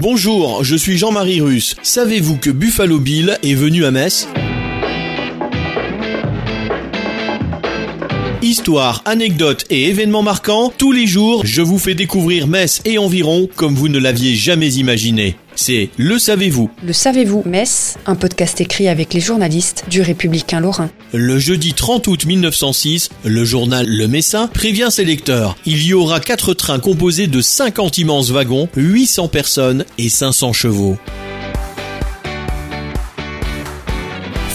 Bonjour, je suis Jean-Marie Russe. Savez-vous que Buffalo Bill est venu à Metz? Histoire, anecdotes et événements marquants, tous les jours, je vous fais découvrir Metz et environ comme vous ne l'aviez jamais imaginé. C'est Le Savez-vous Le savez-vous, Metz, un podcast écrit avec les journalistes du Républicain Lorrain. Le jeudi 30 août 1906, le journal Le Messin prévient ses lecteurs. Il y aura quatre trains composés de 50 immenses wagons, 800 personnes et 500 chevaux.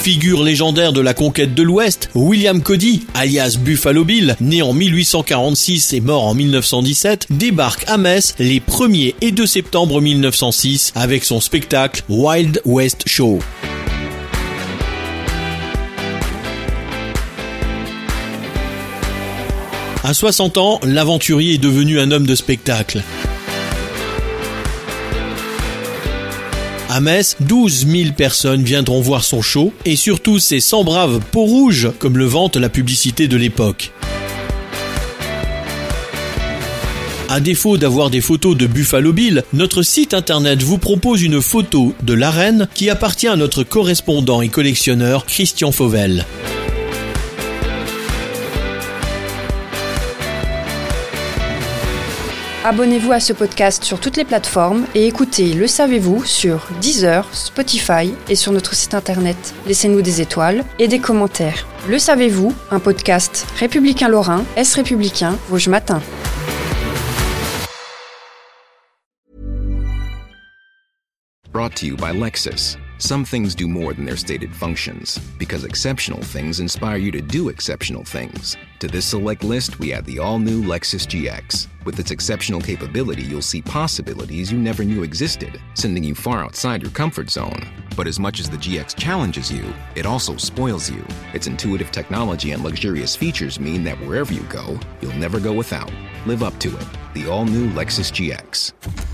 Figure légendaire de la conquête de l'Ouest, William Cody, alias Buffalo Bill, né en 1846 et mort en 1917, débarque à Metz les 1er et 2 septembre 1906 avec son spectacle Wild West Show. À 60 ans, l'aventurier est devenu un homme de spectacle. À Metz, 12 000 personnes viendront voir son show et surtout ses 100 braves peaux rouges, comme le vante la publicité de l'époque. À défaut d'avoir des photos de Buffalo Bill, notre site internet vous propose une photo de l'arène qui appartient à notre correspondant et collectionneur Christian Fauvel. Abonnez-vous à ce podcast sur toutes les plateformes et écoutez Le Savez-vous sur Deezer, Spotify et sur notre site internet. Laissez-nous des étoiles et des commentaires. Le Savez-vous, un podcast républicain lorrain, Est républicain, Vosges Matin. Brought to you by Lexus. Some things do more than their stated functions, because exceptional things inspire you to do exceptional things. To this select list, we add the all new Lexus GX. With its exceptional capability, you'll see possibilities you never knew existed, sending you far outside your comfort zone. But as much as the GX challenges you, it also spoils you. Its intuitive technology and luxurious features mean that wherever you go, you'll never go without. Live up to it. The all new Lexus GX.